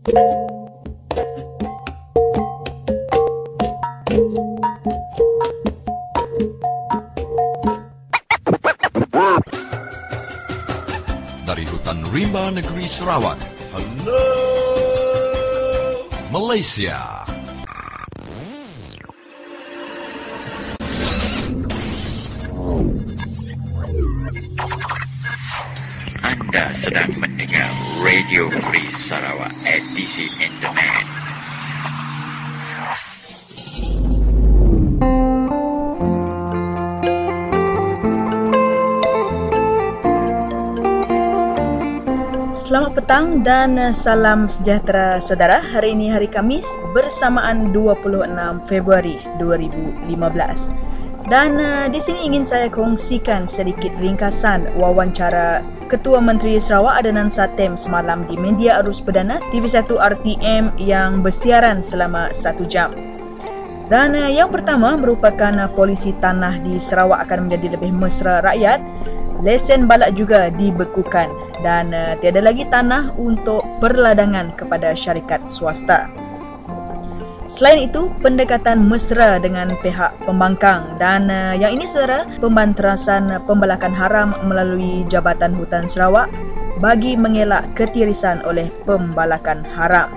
Dari hutan rimba negeri Sarawak. Hello! Malaysia. Anda sedang mendengar Radio Free Sarawak edisi internet. Selamat petang dan eh, salam sejahtera saudara. Hari ini hari Kamis bersamaan 26 Februari 2015. Dan uh, di sini ingin saya kongsikan sedikit ringkasan wawancara Ketua Menteri Sarawak Adenan Satem semalam di media arus perdana TV1 RTM yang bersiaran selama satu jam. Dan uh, yang pertama merupakan uh, polisi tanah di Sarawak akan menjadi lebih mesra rakyat. Lesen balak juga dibekukan dan uh, tiada lagi tanah untuk perladangan kepada syarikat swasta. Selain itu, pendekatan mesra dengan pihak pembangkang dan uh, yang ini saudara, pembanterasan pembalakan haram melalui Jabatan Hutan Sarawak bagi mengelak ketirisan oleh pembalakan haram.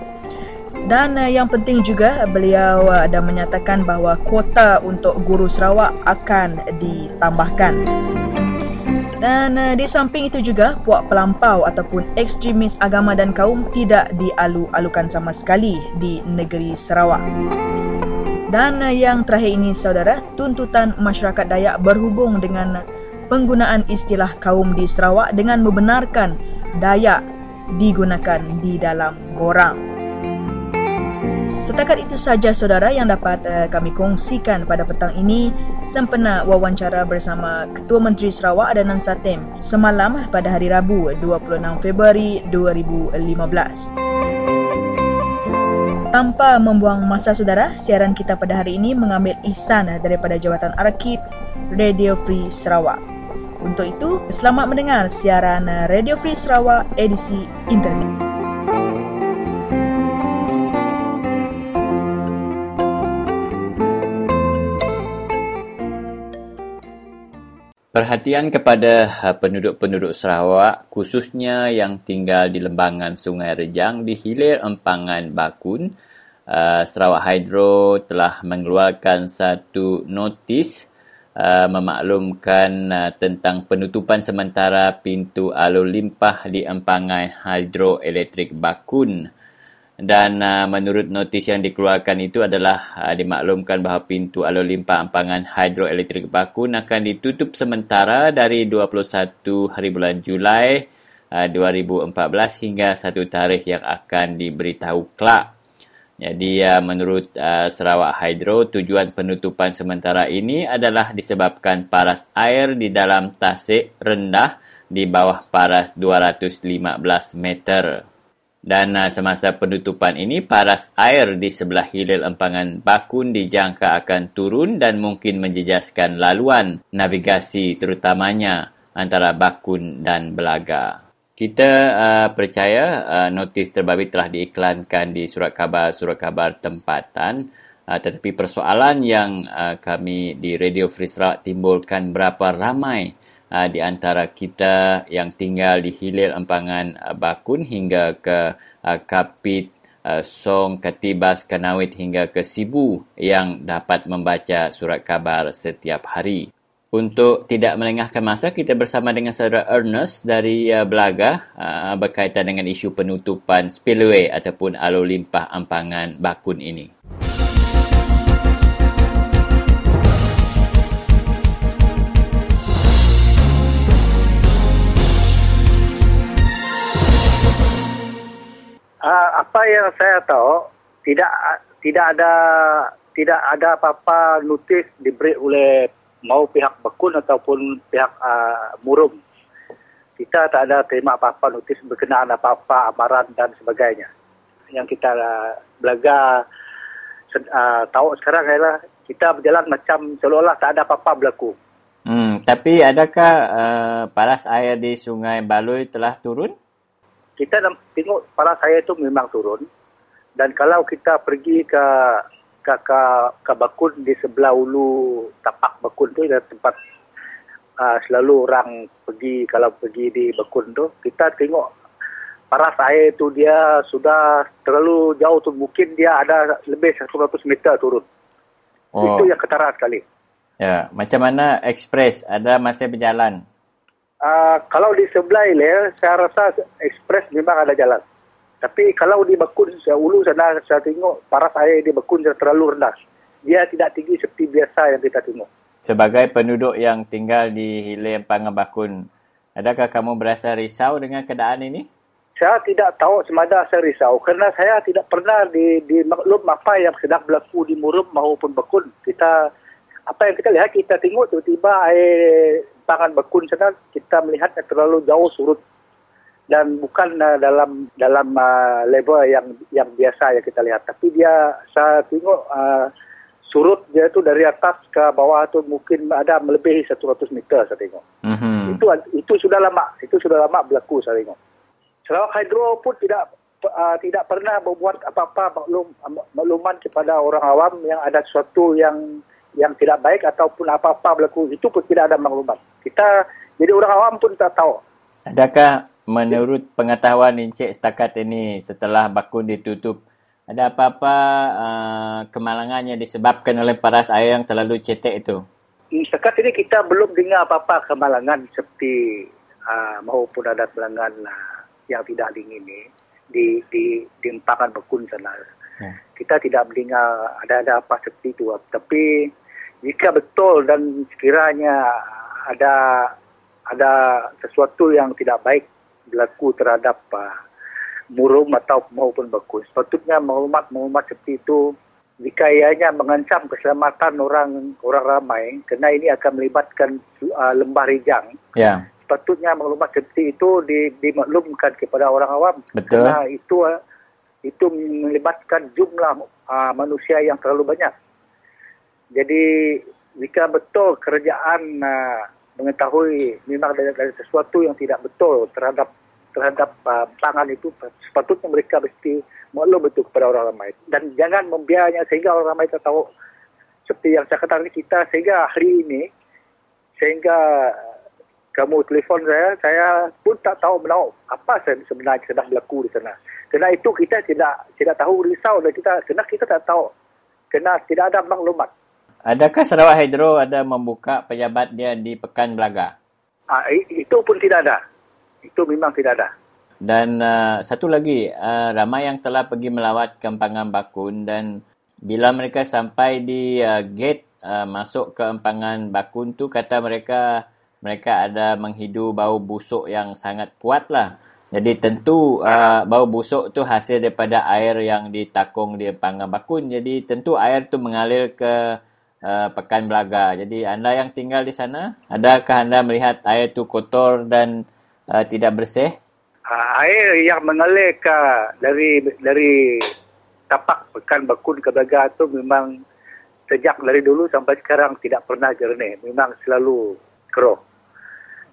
Dan uh, yang penting juga beliau uh, ada menyatakan bahawa kuota untuk guru Sarawak akan ditambahkan. Dan uh, di samping itu juga, puak pelampau ataupun ekstremis agama dan kaum tidak dialu-alukan sama sekali di negeri Sarawak. Dan uh, yang terakhir ini saudara, tuntutan masyarakat Dayak berhubung dengan penggunaan istilah kaum di Sarawak dengan membenarkan Dayak digunakan di dalam borang. Setakat itu saja saudara yang dapat uh, kami kongsikan pada petang ini sempena wawancara bersama Ketua Menteri Sarawak Adanan Satem semalam pada hari Rabu 26 Februari 2015. Tanpa membuang masa saudara, siaran kita pada hari ini mengambil ihsan daripada Jawatan Arkib Radio Free Sarawak. Untuk itu, selamat mendengar siaran Radio Free Sarawak edisi internet. Perhatian kepada uh, penduduk-penduduk Sarawak, khususnya yang tinggal di lembangan Sungai Rejang di hilir empangan Bakun. Uh, Sarawak Hydro telah mengeluarkan satu notis uh, memaklumkan tentang penutupan sementara pintu alur limpah di empangan hidroelektrik Bakun. Dan uh, menurut notis yang dikeluarkan itu adalah uh, dimaklumkan bahawa pintu alur limpah ampangan hidroelektrik Bakun akan ditutup sementara dari 21 hari bulan Julai uh, 2014 hingga satu tarikh yang akan diberitahu kelak. Jadi uh, menurut uh, Sarawak Hydro, tujuan penutupan sementara ini adalah disebabkan paras air di dalam tasik rendah di bawah paras 215 meter. Dan uh, semasa penutupan ini, paras air di sebelah hilir empangan Bakun dijangka akan turun dan mungkin menjejaskan laluan navigasi terutamanya antara Bakun dan Belaga. Kita uh, percaya uh, notis terbabit telah diiklankan di surat khabar-surat khabar tempatan. Uh, tetapi persoalan yang uh, kami di Radio Free Sarawak timbulkan berapa ramai uh, di antara kita yang tinggal di hilir empangan uh, Bakun hingga ke uh, Kapit, uh, Song, Katibas, Kanawit hingga ke Sibu yang dapat membaca surat khabar setiap hari. Untuk tidak melengahkan masa, kita bersama dengan saudara Ernest dari uh, Belaga uh, berkaitan dengan isu penutupan spillway ataupun alur limpah ampangan Bakun ini. Apa yang saya tahu tidak tidak ada tidak ada apa-apa notis diberi oleh mau pihak Bekun ataupun pihak uh, Murum. Kita tak ada terima apa-apa notis berkenaan apa-apa amaran dan sebagainya. Yang kita uh, belaga uh, tahu sekarang adalah kita berjalan macam seolah-olah tak ada apa-apa berlaku. Hmm, tapi adakah uh, paras air di Sungai Baloi telah turun? Kita tengok para saya itu memang turun dan kalau kita pergi ke ke ke, ke bakun di sebelah ulu tapak bakun tu ada tempat uh, selalu orang pergi kalau pergi di bakun tu kita tengok paras air tu dia sudah terlalu jauh tu mungkin dia ada lebih 100 meter turun. Oh, Itu yang ketara sekali. ya. Macam mana ekspres? Ada masih berjalan? Uh, kalau di sebelah hilir, saya rasa ekspres memang ada jalan. Tapi kalau di Bekun, saya ulu sana, saya tengok paras air di Bekun terlalu rendah. Dia tidak tinggi seperti biasa yang kita tengok. Sebagai penduduk yang tinggal di Hilir Empangan Bakun, adakah kamu berasa risau dengan keadaan ini? Saya tidak tahu semada saya risau kerana saya tidak pernah di, di maklum apa yang sedang berlaku di Murum maupun Bekun. Kita apa yang kita lihat kita tengok tiba-tiba air pangan Bekun sana kita melihatnya terlalu jauh surut dan bukan uh, dalam dalam uh, level yang yang biasa yang kita lihat tapi dia saya tengok uh, surut dia tu dari atas ke bawah tu mungkin ada melebihi 100 meter saya tengok. Mhm. Itu itu sudah lama, itu sudah lama berlaku saya tengok. Sarawak Hydro pun tidak uh, tidak pernah membuat apa-apa maklum makluman kepada orang awam yang ada sesuatu yang yang tidak baik ataupun apa-apa berlaku itu pun tidak ada maklumat. Kita jadi orang awam pun tak tahu. Adakah menurut pengetahuan Encik setakat ini setelah bakun ditutup, ada apa-apa uh, kemalangan yang disebabkan oleh paras air yang terlalu cetek itu? Hmm, Setakat ini kita belum dengar apa-apa kemalangan seperti uh, maupun ada kemalangan uh, yang tidak diingini di di di empangan bekun sana. Ya. Kita tidak mendengar ada-ada apa seperti itu. Tapi jika betul dan sekiranya ada ada sesuatu yang tidak baik berlaku terhadap uh, murum atau maupun bekun, sepatutnya maklumat-maklumat seperti itu jika ianya mengancam keselamatan orang orang ramai kerana ini akan melibatkan uh, lembah rijang. Ya, sepatutnya maklumat seperti itu di, dimaklumkan kepada orang awam. Betul. kerana itu uh, itu melibatkan jumlah uh, manusia yang terlalu banyak. Jadi jika betul kerajaan uh, mengetahui memang ada, ada sesuatu yang tidak betul terhadap terhadap uh, pangan itu sepatutnya mereka mesti maklum betul kepada orang ramai. Dan jangan membiarnya sehingga orang ramai tahu seperti yang saya katakan kita sehingga hari ini sehingga kamu telefon saya saya pun tak tahu menahu apa se- sebenarnya sedang berlaku di sana. Kerana itu kita tidak tidak tahu risau dan kita kerana kita tak tahu. Kerana tidak ada maklumat adakah Sarawak Hydro ada membuka pejabat dia di Pekan Belaga? I- itu pun tidak ada itu memang tidak ada Dan uh, satu lagi, uh, ramai yang telah pergi melawat ke Empangan Bakun dan bila mereka sampai di uh, gate uh, masuk ke Empangan Bakun tu kata mereka mereka ada menghidu bau busuk yang sangat kuat lah. Jadi tentu uh, bau busuk tu hasil daripada air yang ditakung di Empangan Bakun. Jadi tentu air tu mengalir ke uh, Pekan Belaga. Jadi anda yang tinggal di sana, adakah anda melihat air tu kotor dan uh, tidak bersih? Ah, air yang mengalir ke dari dari tapak pekan bakun ke Belaga itu memang sejak dari dulu sampai sekarang tidak pernah jernih. Memang selalu keruh.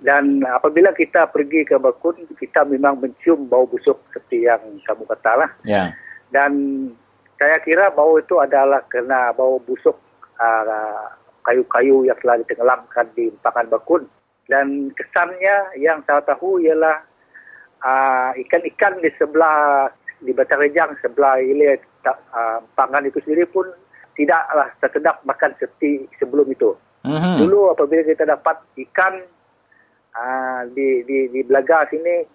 Dan apabila kita pergi ke bakun, kita memang mencium bau busuk seperti yang kamu katalah. Ya. Dan saya kira bau itu adalah kerana bau busuk ah, kayu-kayu yang telah ditenggelamkan di empangan bakun. Dan kesannya yang saya tahu ialah ah, ikan-ikan di sebelah di Batang Rejang sebelah hilir uh, pangan itu sendiri pun tidaklah sedap makan seperti sebelum itu. Mm-hmm. Dulu apabila kita dapat ikan uh, di di di Belaga sini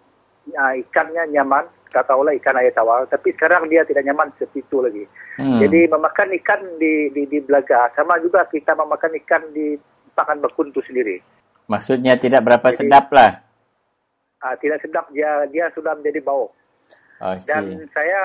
uh, ikannya nyaman, katakanlah ikan air tawar, tapi sekarang dia tidak nyaman seperti itu lagi. Hmm. Jadi memakan ikan di di di Belaga sama juga kita memakan ikan di pakan bekun itu sendiri. Maksudnya tidak berapa Jadi- sedap lah. Uh, tidak sedap dia dia sudah menjadi bau. Oh, Dan saya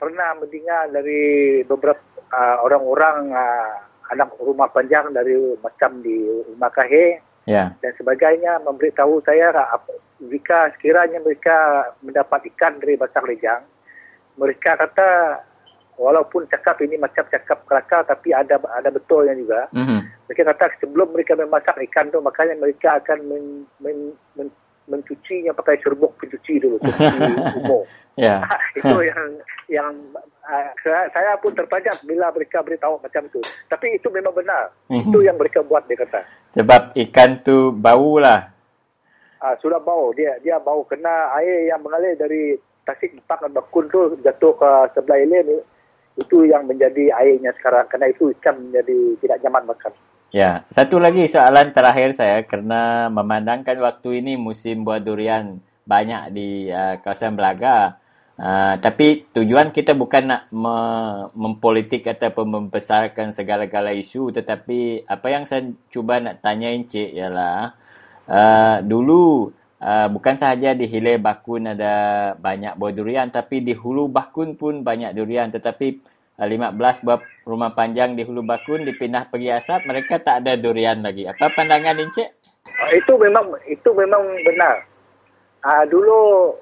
pernah mendengar dari beberapa uh, orang-orang uh, anak rumah panjang dari macam di Rumah Kahe Ya. dan sebagainya memberitahu saya apa- jika sekiranya mereka mendapat ikan dari Batang Lejang, mereka kata walaupun cakap ini macam cakap kelakar tapi ada ada betulnya juga. Mm-hmm. Mereka kata sebelum mereka memasak ikan tu makanya mereka akan men, men, men, mencucinya pakai serbuk pencuci dulu, pencuci umur. Ya. itu yang yang uh, saya, pun terpajak bila mereka beritahu macam itu. Tapi itu memang benar. Mhm. itu yang mereka buat dia kata. Sebab ikan tu bau lah. Uh, sudah bau. Dia dia bau kena air yang mengalir dari tasik empat dan bakun tu jatuh ke sebelah hilir. Itu yang menjadi airnya sekarang. Kerana itu ikan menjadi tidak nyaman makan. Ya, satu lagi soalan terakhir saya. Kerana memandangkan waktu ini musim buah durian banyak di uh, kawasan Belaga. Uh, tapi tujuan kita bukan nak me- mempolitik ataupun membesarkan segala-gala isu. Tetapi apa yang saya cuba nak tanya Encik ialah uh, dulu uh, bukan sahaja di Hilir Bakun ada banyak buah durian tapi di Hulu Bakun pun banyak durian tetapi uh, 15 buah rumah panjang di Hulu Bakun dipindah pergi asap mereka tak ada durian lagi. Apa pandangan Encik? Uh, itu memang itu memang benar. Uh, dulu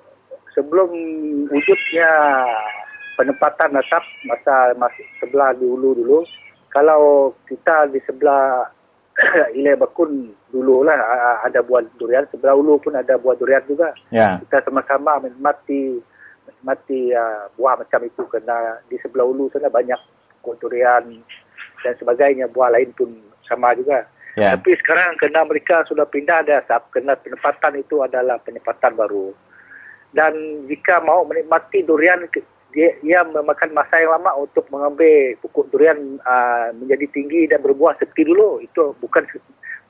sebelum wujudnya penempatan asap masa masih sebelah di hulu dulu, kalau kita di sebelah Ilai Bakun dulu lah ada buah durian, sebelah hulu pun ada buah durian juga. Ya. Kita sama-sama menikmati menikmati uh, buah macam itu kerana di sebelah hulu sana banyak buah durian dan sebagainya, buah lain pun sama juga. Ya. Tapi sekarang kerana mereka sudah pindah ada asap, kerana penempatan itu adalah penempatan baru. Dan jika mau menikmati durian, dia, ia memakan masa yang lama untuk mengambil pokok durian uh, menjadi tinggi dan berbuah seperti dulu. Itu bukan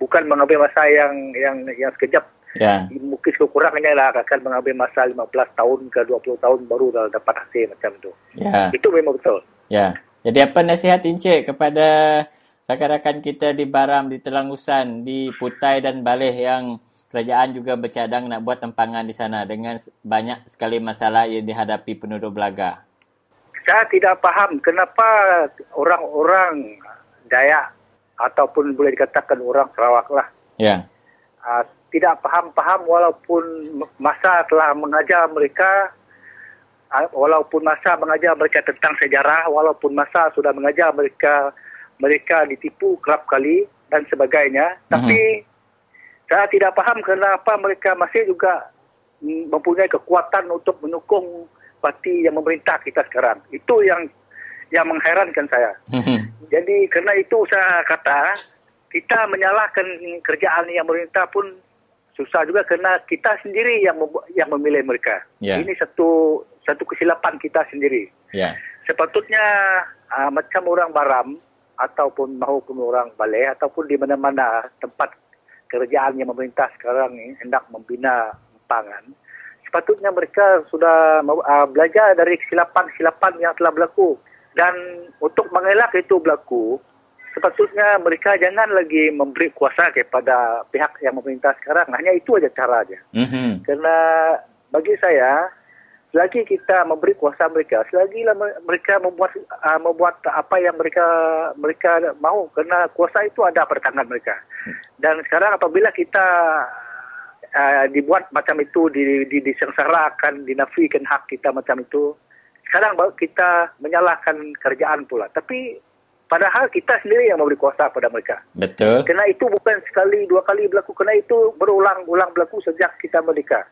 bukan mengambil masa yang yang yang sekejap. Ya. Mungkin sekurang-kurangnya lah akan mengambil masa 15 tahun ke 20 tahun baru dah dapat hasil macam itu. Ya. Itu memang betul. Ya. Jadi apa nasihat Encik kepada rakan-rakan kita di Baram, di Telangusan, di Putai dan Baleh yang kerajaan juga bercadang nak buat tempangan di sana dengan banyak sekali masalah yang dihadapi penduduk Belaga. saya tidak faham kenapa orang-orang Dayak ataupun boleh dikatakan orang Sarawak lah Ya. uh, tidak faham-faham walaupun masa telah mengajar mereka uh, walaupun masa mengajar mereka tentang sejarah walaupun masa sudah mengajar mereka mereka ditipu kerap kali dan sebagainya tapi saya tidak faham kenapa mereka masih juga mempunyai kekuatan untuk mendukung parti yang memerintah kita sekarang itu yang yang mengherankan saya jadi kerana itu saya kata kita menyalahkan kerjaan yang memerintah pun susah juga kerana kita sendiri yang membu- yang memilih mereka. Ya. Ini satu satu kesilapan kita sendiri. ya. Sepatutnya uh, macam orang Baram ataupun maupun orang Balai ataupun di mana-mana tempat kerajaan yang memerintah sekarang ini hendak membina empangan. Sepatutnya mereka sudah uh, belajar dari kesilapan-kesilapan yang telah berlaku dan untuk mengelak itu berlaku sepatutnya mereka jangan lagi memberi kuasa kepada pihak yang memerintah sekarang. Hanya itu aja cara aja. Mhm. Kerana bagi saya selagi kita memberi kuasa mereka, selagi me- mereka membuat uh, membuat apa yang mereka mereka mahu kerana kuasa itu ada pada tangan mereka. Dan sekarang apabila kita uh, dibuat macam itu di, di disengsarakan, dinafikan hak kita macam itu, sekarang baru kita menyalahkan kerjaan pula. Tapi padahal kita sendiri yang memberi kuasa pada mereka. Betul. Kerana itu bukan sekali dua kali berlaku. Kerana itu berulang-ulang berlaku sejak kita merdeka.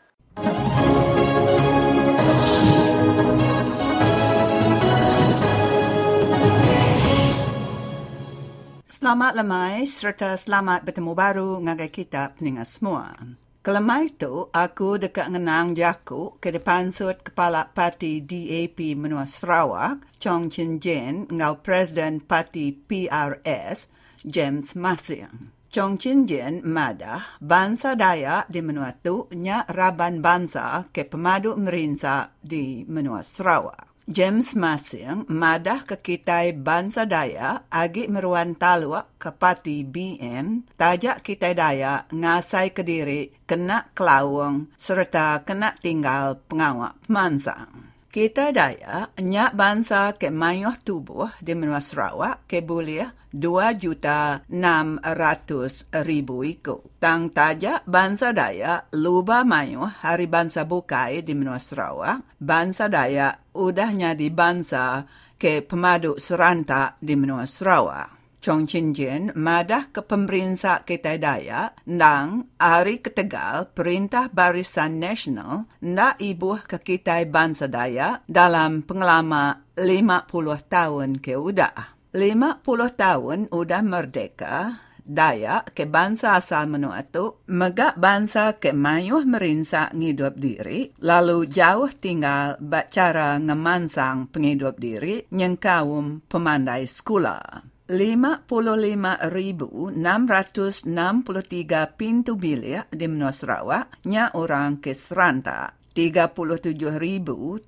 Selamat lemai serta selamat bertemu baru ngagai kita peningat semua. Kelemai itu, aku dekat ngenang jaku ke depan sud kepala parti DAP menua Sarawak, Chong Chin Jin, ngau Presiden parti PRS, James Masing. Chong Chin Jin madah bangsa Dayak di menua tu nya raban bangsa ke pemadu merinsa di menua Sarawak. James Masing madah ke kitai bangsa daya agi meruan taluk ke parti BN tajak kitai daya ngasai ke diri kena kelawang serta kena tinggal pengawak pemansang. Kita daya nyak bangsa ke mayuh tubuh di menua Sarawak ke boleh 2 juta 600 ribu iku. Tang tajak bangsa daya luba mayuh hari bangsa bukai di menua Sarawak. Bangsa daya udahnya di bangsa ke pemaduk serantak di menua Sarawak. Chong Chin Jin madah ke pemerintah kita daya nang hari ketegal Perintah Barisan Nasional nak ibuh ke kita bangsa daya dalam pengalaman 50 tahun ke udah. 50 tahun udah merdeka, daya ke bangsa asal menua tu, megak bangsa ke mayuh merinsak ngidup diri, lalu jauh tinggal cara ngemansang penghidup diri yang kaum pemandai sekolah. 55,663 pintu bilik di Menua Sarawak nya orang ke seranta. 37,372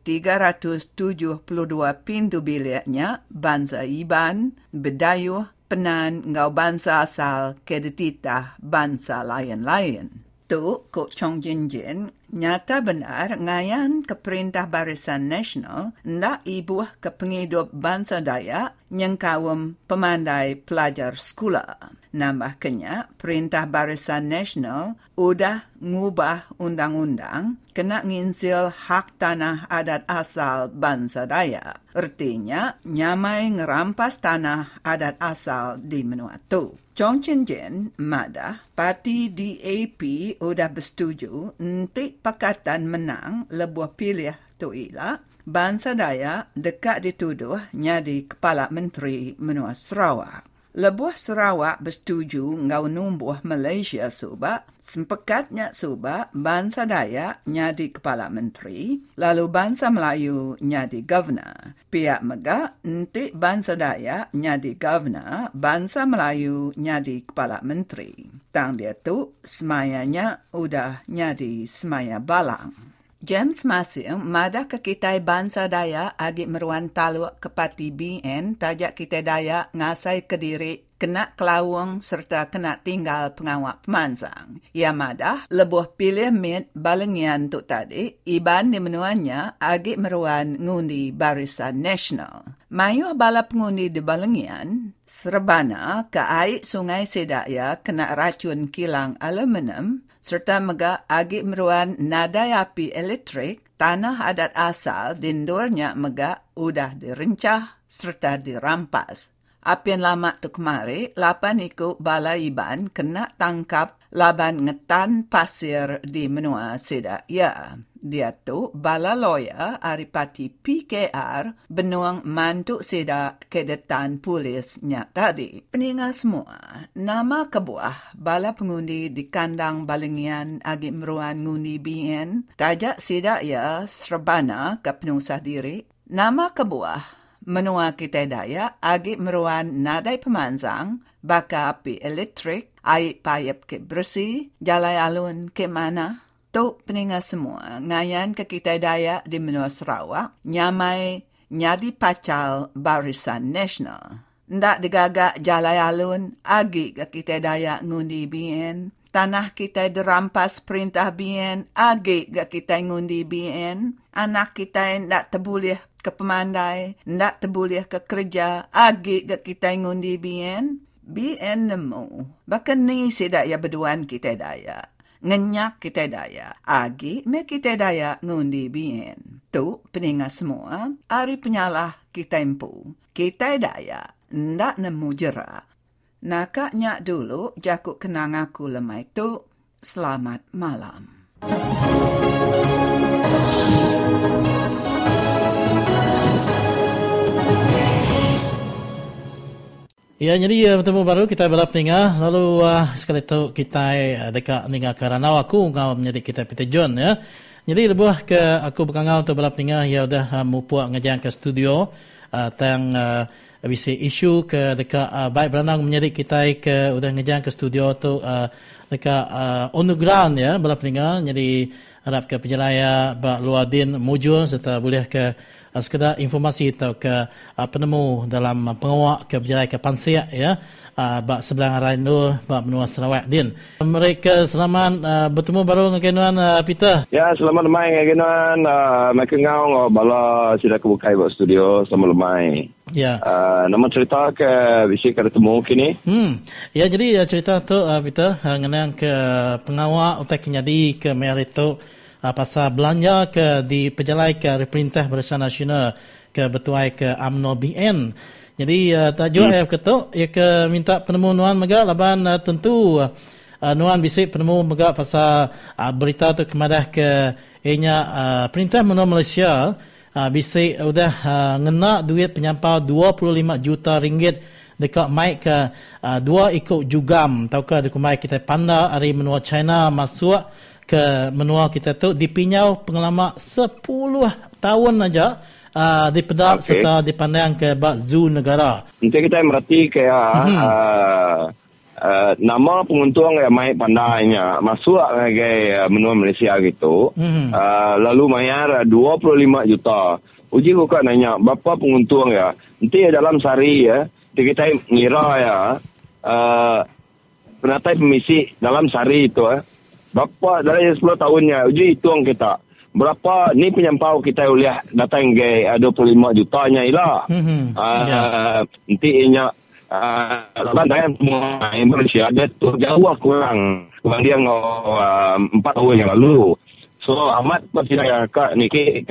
pintu biliknya bangsa Iban, Bedayuh, Penan, ngau bangsa asal kedetita bangsa lain-lain. Tu, Kok Chong Jin Jin, nyata benar ngayan ke Perintah Barisan Nasional ndak ibuh ke penghidup bangsa Dayak yang kaum pemandai pelajar sekolah. Nambah kenya, Perintah Barisan Nasional udah ngubah undang-undang kena nginsil hak tanah adat asal bangsa Dayak. Artinya, nyamai ngerampas tanah adat asal di menua tu. Chong Chen Jen, Mada, parti DAP udah bersetuju nanti pakatan menang lebuh pilih tu ialah bangsa Daya dekat dituduh nyadi Kepala Menteri Menua Sarawak. Lebuh Sarawak bersetuju ngau numbuh Malaysia suba, sempekatnya suba bangsa Dayak nyadi Kepala Menteri, lalu bangsa Melayu nyadi Governor. Pihak Megak nanti bangsa Dayak nyadi Governor, bangsa Melayu nyadi Kepala Menteri. Tang dia tu, semayanya udah nyadi semaya balang. James Masih, madah ke kita bangsa daya agi meruan talu ke BN tajak kita daya ngasai ke diri kena kelawang serta kena tinggal pengawak pemansang. Ia madah lebuh pilih mit balengian tu tadi iban di menuanya agi meruan ngundi barisan nasional. Mayuh bala pengundi di balengian, serbana ke air sungai sedaya kena racun kilang aluminium serta mega agi meruan nadai api elektrik, tanah adat asal dindurnya mega udah direncah serta dirampas. Apian lama tu kemari, lapan iku bala iban kena tangkap laban ngetan pasir di menua sida. Ya, dia tu bala lawyer aripati PKR benuang mantu sida kedetan polisnya tadi. Peningat semua, nama kebuah bala pengundi di kandang balengian agi meruan ngundi BN, tajak sida ya serbana ke penusah diri. Nama kebuah menua kita daya agi meruan nadai pemansang, baka api elektrik, air payap ke bersih, jalai alun ke mana. Tu peningat semua, ngayan ke kita daya di menua Sarawak, nyamai nyadi pacal barisan nasional. Ndak digagak jalai alun, agi ke kita daya ngundi BN. Tanah kita dirampas perintah BN, agi ke kita ngundi BN. Anak kita ndak terbulih ke pemandai, nak terboleh ke kerja, agi ke kita ngundi BN, BN nemu. Bahkan ni sedak ya berduan kita daya. Ngenyak kita daya. Agi me kita daya ngundi BN. Tu peningat semua, hari penyalah kita impu. Kita daya, ndak nemu jerak. Nakaknya dulu jakuk kenang aku lemah itu. Selamat malam. Ya, jadi uh, bertemu baru kita belap tengah. Lalu uh, sekali itu kita uh, dekat dengan kerana aku ngau menjadi kita Peter John ya. Jadi lebuh ke aku berkangau tu belap tengah ya udah uh, mupuak ngejang ke studio uh, tang uh, bisi isu ke dekat uh, baik beranang menjadi kita ke udah ngejang ke studio tu uh, dekat uh, underground ya belap tengah. Jadi harap ke penjelaya bak luar din mujur serta boleh ke uh, sekedar informasi atau ke uh, penemu dalam pengawak ke berjalan ke pansiak ya uh, bak sebelah arah itu bak menua Sarawak din. Mereka selamat uh, bertemu baru dengan kenuan uh, Peter. Ya selamat lemai dengan kenuan uh, mereka ngau ngau bala sudah kebukai buat studio selamat lemai. Ya. Uh, nama cerita ke bisa kita temu kini. Hmm. Ya jadi uh, cerita tu uh, Peter uh, mengenai ke pengawak utak nyadi ke Merito uh, pasal belanja ke di pejalai ke Perintah Barisan Nasional ke betuai ke AMNO BN Jadi uh, tajuk hmm. ketuk ia ke minta penemu nuan mega laban uh, tentu uh, nuan bisik penemu mega pasal uh, berita tu kemadah ke ianya uh, perintah menua Malaysia uh, bisik udah uh, ngena duit penyampau 25 juta ringgit dekat mai ke uh, dua ikut jugam tau ke dekat mai kita panda hari menua China masuk ke menua kita tu dipinyau pengalaman 10 tahun aja uh, dipedak okay. serta dipandang ke bak zoo negara. Nanti kita merhati ke mm-hmm. uh, uh, nama penguntung yang main pandainya masuk ke uh, menua Malaysia gitu. Mm-hmm. Uh, lalu bayar 25 juta. Uji kau kan nanya, berapa penguntung ya? Nanti dalam sehari ya, kita ngira ya, uh, penatai pemisi dalam sehari itu ya. Berapa dari 10 tahunnya, uji hitung kita berapa ni penyampau kita boleh datang ke uh, 25 jutanya ialah. Mm-hmm. Uh, yeah. Nanti inya uh, kan saya semua Malaysia ada tu jauh lah kurang kurang dia uh, empat tahun yang lalu. So amat percaya kak ni ke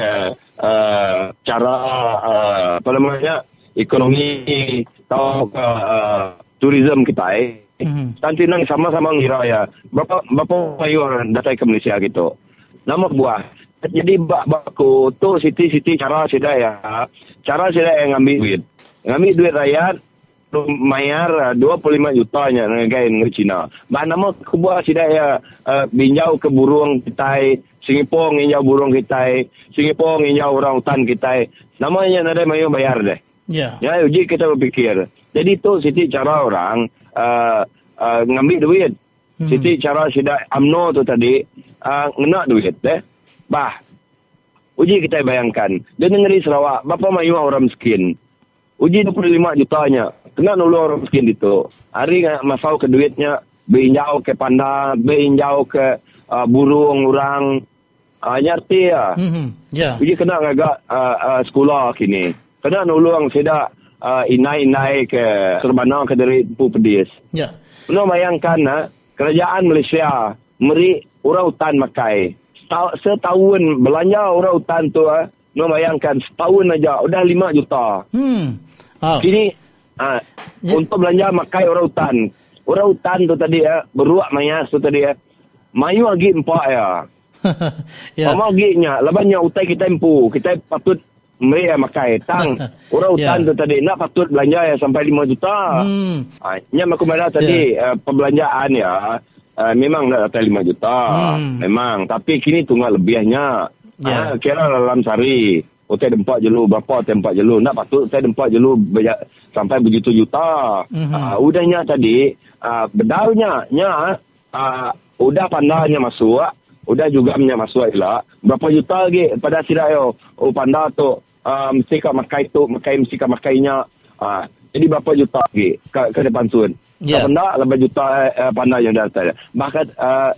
uh, cara uh, apa namanya ekonomi atau uh, tourism kita eh. Mm-hmm. Nanti nang sama-sama ngira ya. Berapa berapa mayor datang ke Malaysia gitu. Nama buah jadi bak baku tu siti-siti cara sudah ya. Cara sudah yang ambil duit. Ngambil duit rakyat mayar 25 uh, juta nya dengan negeri Cina. Bah nama kubuah sudah ya uh, binjau ke burung kita, Singapura nginjau burung kita, Singapura nginjau orang hutan kita. Namanya ada mayu bayar deh. Ya. Yeah. Ya, uji kita berpikir. Jadi tu siti cara orang uh, uh, ngambil duit. Hmm. Siti cara sudah amno tu tadi uh, ngena duit deh. Bah, uji kita bayangkan. Dia negeri Sarawak, berapa mayu orang miskin? Uji 25 jutanya. Kena nulu orang miskin itu. Hari masau ke duitnya, beinjau ke panda, beinjau ke uh, burung orang. Uh, nyarti ya. Mm-hmm. Yeah. Uji kena ngagak uh, uh, sekolah kini. Kena nulung sedak uh, inai-inai ke serbana ke dari Pu Pedis. Ya. Yeah. bayangkan, uh, kerajaan Malaysia meri orang hutan makai setahun belanja orang hutan tu ah, uh, bayangkan setahun aja udah 5 juta. Hmm. Oh. Kini uh, yeah. untuk belanja makai orang hutan. Orang hutan tu tadi ya, uh, beruak mayas tu tadi ya. Uh, mayu lagi empat ya. ya. Mama lagi nya, labanya utai kita empu. Kita patut mereka makai tang. Orang hutan yeah. tu tadi nak patut belanja ya sampai 5 juta. Hmm. Uh, nya aku tadi yeah. uh, perbelanjaan ya. Uh, memang nak datang 5 juta. Hmm. Memang. Tapi kini tunggal lebihnya. Yeah. Uh, kira dalam sehari. Hotel dempak jelu. Berapa tempat jelu. Nak patut hotel dempak jelu banyak, sampai berjuta-juta. Hmm. Uh, udahnya tadi. Uh, bedalnya. Nya. Uh, udah pandanya masuk. Udah juga punya masuk lah. Berapa juta lagi pada sidak yo. Oh panda tu. Uh, mesti kau makai tu. Makai mesti kau makainya. Uh, jadi berapa juta lagi ke, ke depan sun? Yeah. Tak lebih juta uh, pandai yang datang. Bahkan uh,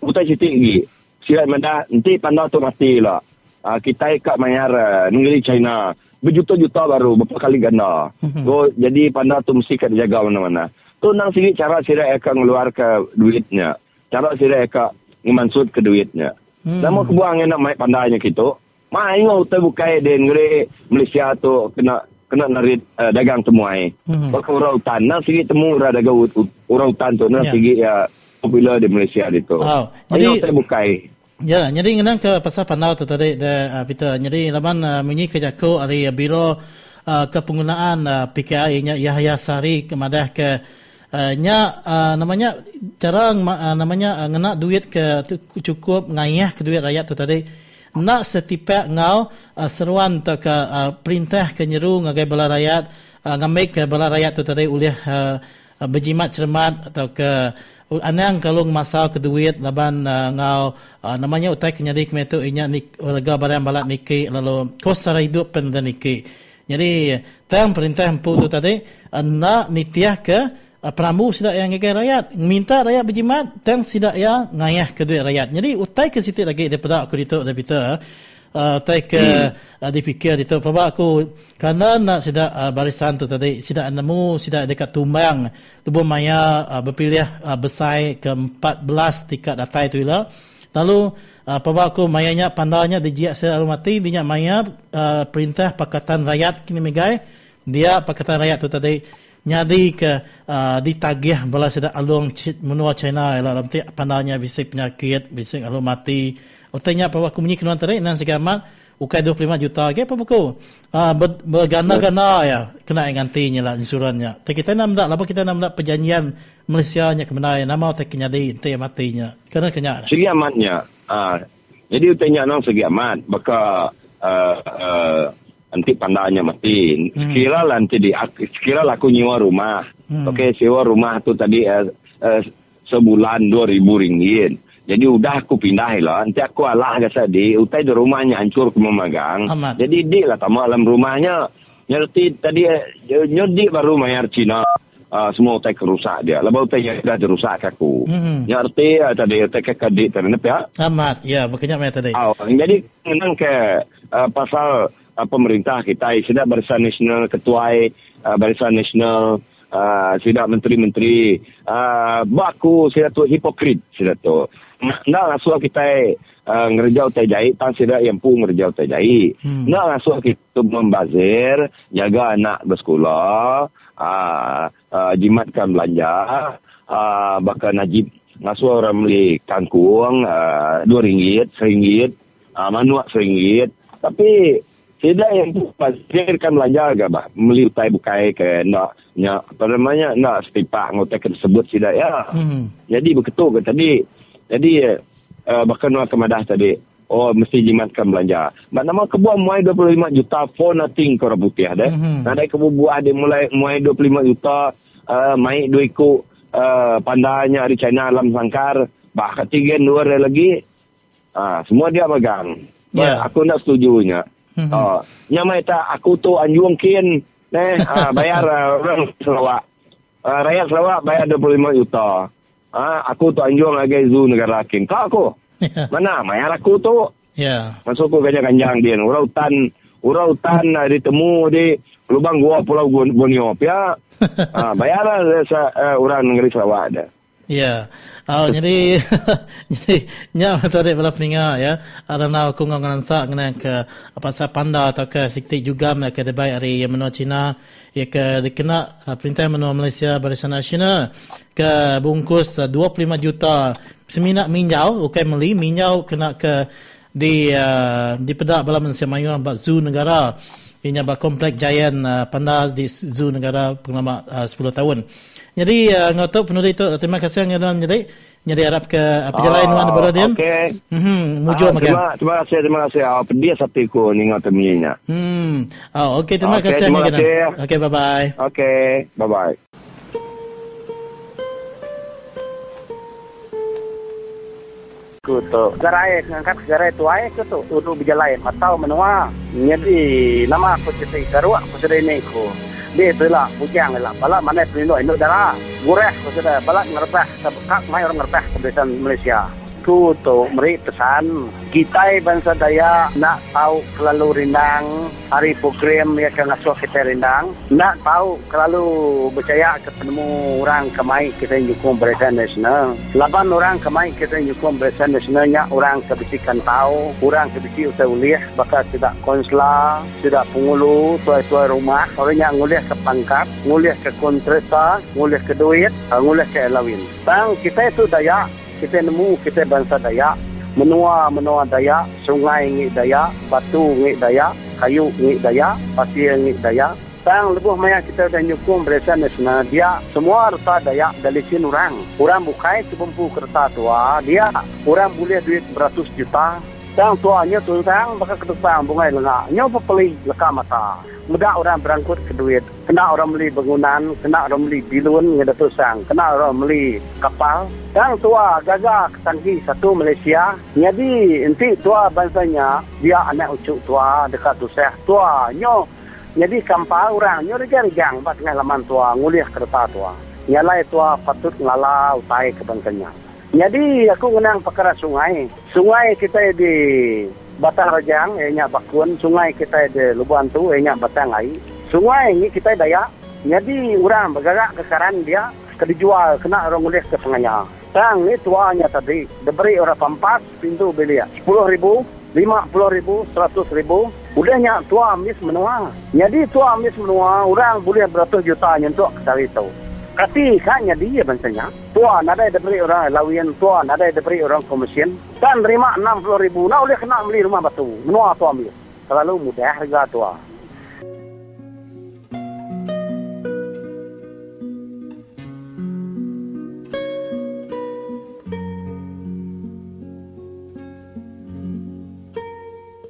utai cerita lagi. Silat mana nanti pandai tu mati lah. Uh, kita ikat mayar uh, negeri China. Berjuta-juta baru. Berapa kali ganda. Mm-hmm. so, jadi pandai tu mesti kena jaga mana-mana. Tu nang sini cara silat akan ngeluar ke duitnya. Cara silat akan ngemansud ke duitnya. Hmm. Nama kebuang nak main pandainya gitu. Main utai bukai di negeri Malaysia tu kena kena narit uh, dagang temuai. Hmm. Orang hutan. Nang sigi temu orang dagang orang hutan tu. Nang yeah. sigi ya, popular di Malaysia itu. Oh. Jadi, saya bukai. Ya, jadi ngenang ke pasal pandau tu tadi, de, uh, Peter. Jadi, laman uh, menyi ke jako dari uh, biro uh, kepenggunaan uh, PKI nya Yahya Sari kemadah ke uh, nya uh, namanya cara uh, namanya uh, ngena duit ke cukup ngayah ke duit rakyat tu tadi nak setipak ngau uh, seruan ke uh, perintah ke nyeru ngagai bala rakyat uh, ngambil ke bala rakyat tu tadi oleh uh, uh, berjimat cermat atau ke uh, anang kalung masal ke duit laban uh, ngau uh, namanya utai kenyadi kemetu inya nik warga barang balak niki lalu kos sara hidup pen niki. Jadi tang perintah empu tu tadi uh, nak nitiah ke uh, pramu sida yang ngagai rakyat minta rakyat berjimat tang sida ya ngayah ke duit rakyat. Jadi utai ke situ lagi daripada aku ditok daripada uh, utai ke hmm. uh, dipikir itu sebab aku kerana nak sida uh, barisan tu tadi sida nemu sida dekat tumbang tubuh maya uh, berpilih uh, besai ke 14 tingkat datai tu lah lalu uh, aku mayanya pandanya dijiak saya mati dinya maya uh, perintah pakatan rakyat kini megai dia pakatan rakyat tu tadi nyadi ke uh, ditagih bala seda alung menua China ila dalam ti pandanya bisik penyakit bisik alung mati. Utanya apa aku menyi kenuan tadi nan segamat ukai 25 juta ke apa buku? Uh, bergana-gana ya kena gantinya lah insurannya tapi kita nak nak apa kita nak nak perjanjian Malaysia nya kemenai nama tak nyadi ente matinya. Kena kena segi amatnya uh, jadi utanya nang segi amat baka uh, nanti pandanya mati. Hmm. Sekira nanti di sekira aku nyewa rumah. Hmm. Okey, sewa rumah tu tadi uh, uh, sebulan dua ribu ringgit. Jadi udah aku pindah lah. Nanti aku alah kata di, utai di rumahnya hancur ke memegang. Amat. Jadi di lah tamu alam rumahnya. Nyerti tadi uh, nyerti baru mayar Cina. Uh, semua utai kerusak dia. Lepas utai yang dah dirusak aku. Hmm. Nyerti uh, tadi utai ke kadik tadi. Ya? Amat. Ya, makanya mana tadi. Oh, jadi memang ke uh, pasal uh, pemerintah kita sudah barisan nasional ketua uh, barisan nasional uh, sudah menteri-menteri uh, baku sudah tu hipokrit sudah tu. Nak langsung kita uh, ngerjau tajai tan sudah yang pun ngerjau tajai hmm. nak langsung kita membazir jaga anak bersekolah uh, uh, jimatkan belanja uh, bahkan najib. Ngasuh orang beli kangkung dua uh, ringgit seringgit uh, manuak seringgit. Tapi tidak yang pasirkan belajar ke bah meliutai bukai ke nak nak apa namanya nak setipak ngotek tersebut tidak ya? Hmm. jadi begitu ke tadi. Jadi uh, bahkan nak kemadah tadi. Oh mesti jimatkan belanja mak nama kebuah mulai 25 juta for nothing kau putih ada? Hmm. ada kebu buah dia mulai mulai 25 juta uh, mai dua ikut uh, pandanya di China alam sangkar bah ketiga dua lagi. Uh, semua dia pegang. Yeah. aku nak setujunya Hmm. Oh, nyamai tak aku tu anjung kin eh uh, bayar uh, orang Sarawak. Uh, rakyat Sarawak bayar 25 juta. Uh, aku tu anjung lagi zu negara kin. Kau aku. Yeah. Mana bayar aku tu? Ya. Yeah. Masuk aku kanya kanjang dia. Urau hutan, urau hutan uh, ditemu di lubang gua Pulau Borneo. Ya. uh, bayar uh, uh, orang negeri Sarawak ada. Ya. Oh, jadi jadi nya tadi bala peninga ya. Ada nak aku ngan sa ngana ke apa sa panda atau ke sikti juga mereka debai hari yang menua Cina ya ke dikena uh, perintah menua Malaysia Barisan Nasional ke bungkus uh, 25 juta semina minjau okay meli minjau kena ke di uh, di pedak bala Malaysia Mayu buat zoo negara ini ba komplek giant uh, panda di zoo negara pengalaman uh, 10 tahun. Jadi uh, ngotot penuh itu terima kasih yang dalam jadi jadi harap ke apa oh, lain wan beradian. Okey. Mhm mujo ah, terima, terima kasih terima kasih. Ah oh, dia satu ko ni ngotot minya. Hmm. Oh okey terima okay, kasih. Terima kasih. Okey bye bye. Okey bye bye. Kuto. Garai ngangkat garai tu ai ke tu untuk berjalan atau menua. Jadi nama aku cerita garuak aku sudah ini ko dia tu lah bujang lah. Balak mana pelindung induk darah gureh sudah balak ngerpeh kak mai orang ngerpeh kebiasaan Malaysia tu tu meri pesan. Kita bangsa daya nak tahu selalu rindang hari program ya kan ngasuh kita rindang. Nak tahu selalu percaya ke penemu orang kemai kita nyukung barisan nasional. Laban orang kemai kita nyukung barisan nasionalnya orang kebisikan tahu orang kebisi usai uliah bakal tidak konsla tidak pengulu tuai-tuai rumah. Orang yang nguliah ke pangkat nguliah ke kontrata nguliah ke duit nguliah ke elawin bang kita itu daya kita nemu kita bangsa Dayak. Menua menua Dayak. Sungai ngi Dayak. Batu ngi Dayak. Kayu ngi Dayak. Pasir ngi Dayak. Tang lebuh maya kita dah nyukung berasa nasional. Dia semua rata Dayak dari sini orang orang bukai sebempu kereta tua. Dia orang boleh duit beratus juta Tang tuanya tu tang bakal ketepang bungai lengak nyoba peli leka mata. Mudah orang berangkut ke duit. Kena orang beli bangunan kena orang beli bilun ngada tusang kena orang beli kapal. Yang tua gagah ketanggi satu Malaysia. Jadi enti tua bangsanya dia anak ucuk tua dekat tusah tua nyo jadi kapal orang nyo regang-regang bat tengah laman tua nguliah kereta tua. Nyalai tua patut ngala utai ke bangsanya jadi aku menang perkara sungai sungai kita di Batang Rajang, ianya Bakun, sungai kita di Lubuan tu, ianya Batang Ai. Sungai ini kita daya, jadi orang bergerak ke karan dia, ke dijual, kena orang mulih ke tengahnya. Tang ni tuanya tadi, diberi orang pampas, pintu belia. Sepuluh ribu, 50 ribu, 100 ribu. Budahnya tua amis menua. Jadi tua amis menua, orang boleh beratus juta nyentuk kesal itu. Kasi kan jadi ya bensanya. Tua ada yang diberi orang lawian tua, ada yang diberi orang komision. Dan terima 60 ribu, nah boleh kena beli rumah batu. Menua tua amis. Terlalu mudah harga tua.